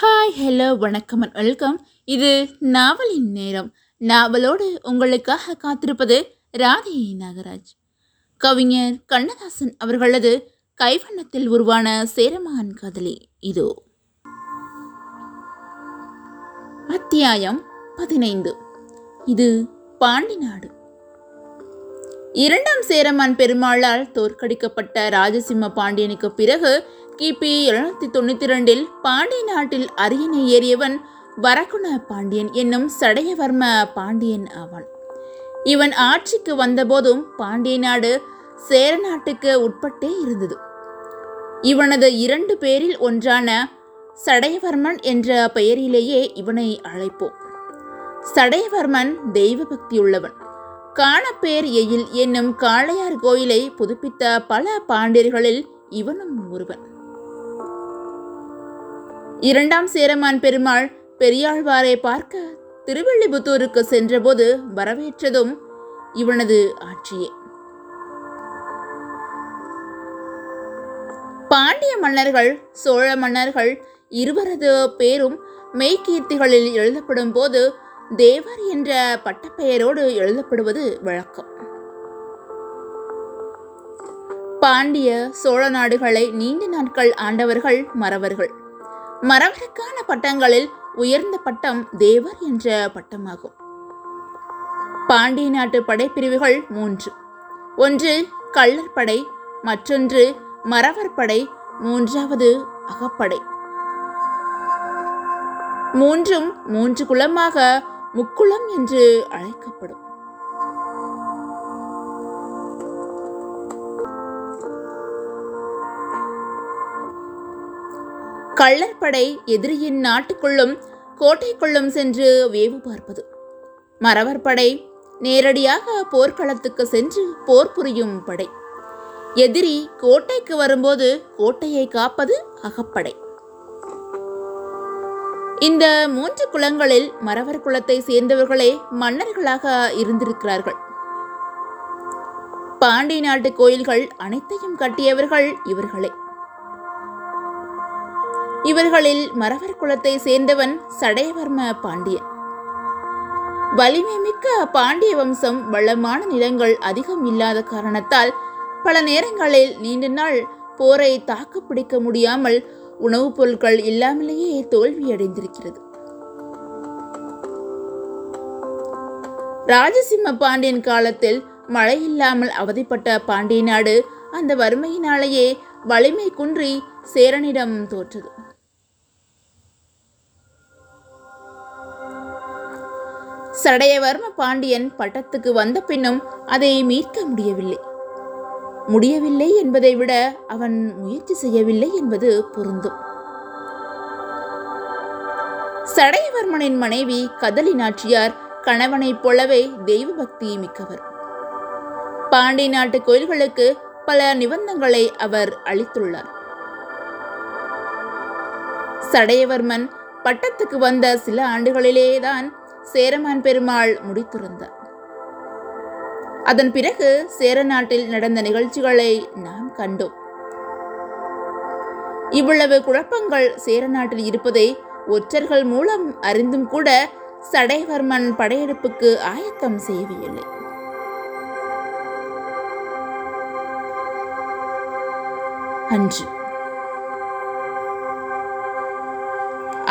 Hi hello வணக்கம் and welcome இது நாவலின் நேரம். நாவலோடு உங்களுக்காக காத்திருப்பது ராதே நாகராஜ். கவிஞர் கண்ணதாசன் அவர்களது கைவண்ணத்தில் உருவான சேரமான் கதலி இதோ. அத்தியாயம் பதினைந்து. இது பாண்டி நாடு. இரண்டாம் சேரமான் பெருமாளால் தோற்கடிக்கப்பட்ட ராஜசிம்ம பாண்டியனுக்கு பிறகு கிபி எழுநூத்தி தொண்ணூத்தி ரெண்டில் பாண்டிய நாட்டில் அரியணை ஏறியவன் வரகுண பாண்டியன் என்னும் சடையவர்ம பாண்டியன் ஆவான். இவன் ஆட்சிக்கு வந்தபோதும் பாண்டிய நாடு சேர நாட்டுக்கு உட்பட்டே இருந்தது. இவனது இரண்டு பேரில் ஒன்றான சடையவர்மன் என்ற பெயரிலேயே இவனை அழைப்போம். சடையவர்மன் தெய்வ பக்தியுள்ளவன் காணப்பேர் எயில் என்னும் காளையார் கோயிலை புதுப்பித்த பல பாண்டியர்களில் இவனும் ஒருவன். இரண்டாம் சேரமான் பெருமாள் பெரியாழ்வாரை பார்க்க திருவள்ளிபுத்தூருக்கு சென்றபோது வரவேற்றதும் இவனது ஆட்சியே. பாண்டிய மன்னர்கள் சோழ மன்னர்கள் இருவரது பேரும் மெய்கீர்த்திகளில் எழுதப்படும் போது தேவர் என்ற பட்டப்பெயரோடு எழுதப்படுவது வழக்கம். பாண்டிய சோழ நாடுகளை நீண்ட நாட்கள் ஆண்டவர்கள் மறவர்கள். மறவருக்கான பட்டங்களில் உயர்ந்த பட்டம் தேவர் என்ற பட்டமாகும். பாண்டிய நாட்டு படைப்பிரிவுகள் மூன்று. ஒன்று கள்ளர் படை மற்றொன்று மறவர் படை மூன்றாவது அகப்படை. மூன்றும் மூன்று குலமாக முக்குளம் என்று அழைக்கப்படும். கள்ளற்படை எதிரியின் நாட்டுக்குள்ளும் கோட்டைக்குள்ளும் சென்று வேவு பார்ப்பது. மறவர் படை நேரடியாக போர்க்களத்துக்கு சென்று போர் புரியும் படை. எதிரி கோட்டைக்கு வரும்போது கோட்டையை காப்பது அகப்படை. இந்த மூன்று குலங்களில் மறவர் குலத்தை சேர்ந்தவர்களே மன்னர்களாக இருந்திருக்கிறார்கள். பாண்டி நாட்டு கோயில்கள் அனைத்தையும் கட்டியவர்கள் இவர்களே. இவர்களில் மறவர் குலத்தை சேர்ந்தவன் சடையவர்ம பாண்டியன். வலிமை மிக்க பாண்டிய வம்சம் வளமான நிலங்கள் அதிகம் இல்லாத காரணத்தால் பல நேரங்களில் நீண்ட நாள் போரை தாக்குப்பிடிக்க முடியாமல் உணவுப் பொருட்கள் இல்லாமலேயே தோல்வியடைந்திருக்கிறது. ராஜசிம்ம பாண்டியன் காலத்தில் மழை இல்லாமல் அவதிப்பட்ட பாண்டிய நாடு அந்த வறுமையினாலேயே வலிமை குன்றி சேரனிடம் தோற்றது. சடையவர்ம பாண்டியன் பட்டத்துக்கு வந்த பின்னும் அதை மீட்க முடியவில்லை. முடியவில்லை என்பதை விட அவன் முயற்சி செய்யவில்லை என்பது பொருந்தும். சடையவர்மனின் மனைவி கதலி நாச்சியார் கணவனைப் போலவே தெய்வ பக்தி மிக்கவர். பாண்டி நாட்டு கோயில்களுக்கு பல நிபந்தங்களை அவர் அளித்துள்ளார். சடையவர்மன் பட்டத்துக்கு வந்த சில ஆண்டுகளிலேதான் சேரமான் பெருமாள் முடித்திருந்தார். அதன் பிறகு சேர நாட்டில் நடந்த நிகழ்ச்சிகளை நாம் கண்டோம். இவ்வளவு குழப்பங்கள் சேர நாட்டில் இருப்பதை ஒற்றர்கள் மூலம் அறிந்தும் கூட சடைவர்மன் படையெடுப்புக்கு ஆயத்தம் செய்யவில்லை. அன்று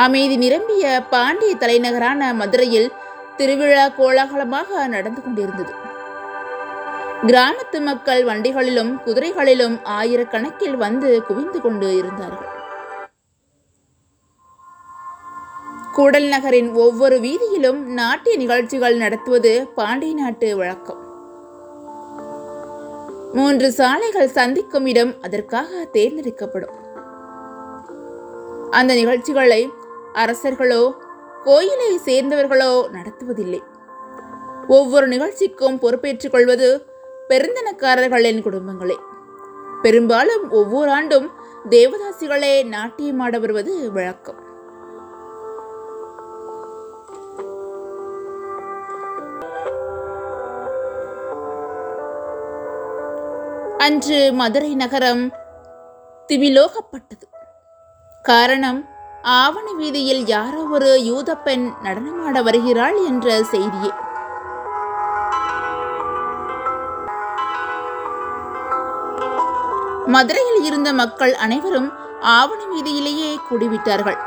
அமைதி நிரம்பிய பாண்டிய தலைநகரான மதுரையில் திருவிழா கோலாகலமாக நடந்து கொண்டிருந்தது. கிராமத்து மக்கள் வண்டிகளிலும் குதிரைகளிலும் ஆயிரக்கணக்கில் வந்து குவிந்து கொண்டு இருந்தார்கள். கூடல் நகரின் ஒவ்வொரு வீதியிலும் நாட்டிய நிகழ்ச்சிகள் நடத்துவது பாண்டிய நாட்டு வழக்கம். மூன்று சாலைகள் சந்திக்கும் இடம் அதற்காக தேர்ந்தெடுக்கப்படும். அந்த நிகழ்ச்சிகளை அரசர்களோ கோயிலை சேர்ந்தவர்களோ நடத்துவதில்லை. ஒவ்வொரு நிகழ்ச்சிக்கும் பொறுப்பேற்றுக் கொள்வது பெருந்தனக்காரர்களின் குடும்பங்களே. பெரும்பாலும் ஒவ்வொரு ஆண்டும் தேவதாசிகளே நாட்டியமாட வருவது வழக்கம். அன்று மதுரை நகரம் திவிலோகப்பட்டது காரணம் ஆவணி வீதியில் யாரோ ஒரு யூத பெண் நடனமாட வருகிறாள் என்ற செய்தியே. மதுரையில் இருந்த மக்கள் அனைவரும் ஆவணி வீதியிலேயே கூடிவிட்டார்கள்.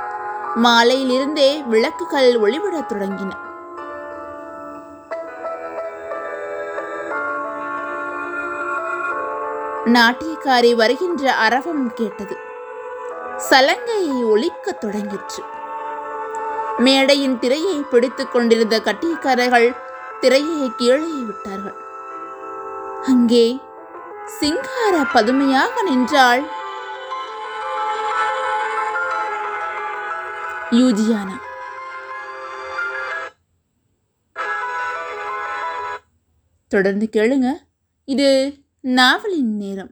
மாலையிலிருந்தே விளக்குகள் ஒளிவிடத் தொடங்கின. நாட்டியக்காரி வருகின்ற அரவம் கேட்டது. சலங்கையை ஒழிக்கத் தொடங்கிற்று. மேடையின் திரையை பிடித்துக் கொண்டிருந்த கட்டியக்காரர்கள் திரையை கீழே விட்டார்கள். அங்கே சிங்கார பதுமையாக நின்றாள் யூஜியானா. தொடர்ந்து கேளுங்க. இது நாவலின் நேரம்.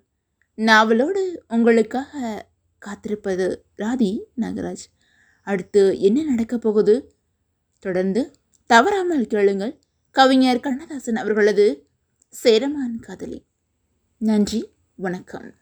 நாவலோடு உங்களுக்காக காத்திருப்பது ராதி நாகராஜ். அடுத்து என்ன நடக்கப் போகுது? தொடர்ந்து தவறாமல் கேளுங்கள். கவிஞர் கண்ணதாசன் அவர்களது சேரமான் காதலி. நன்றி வணக்கம்.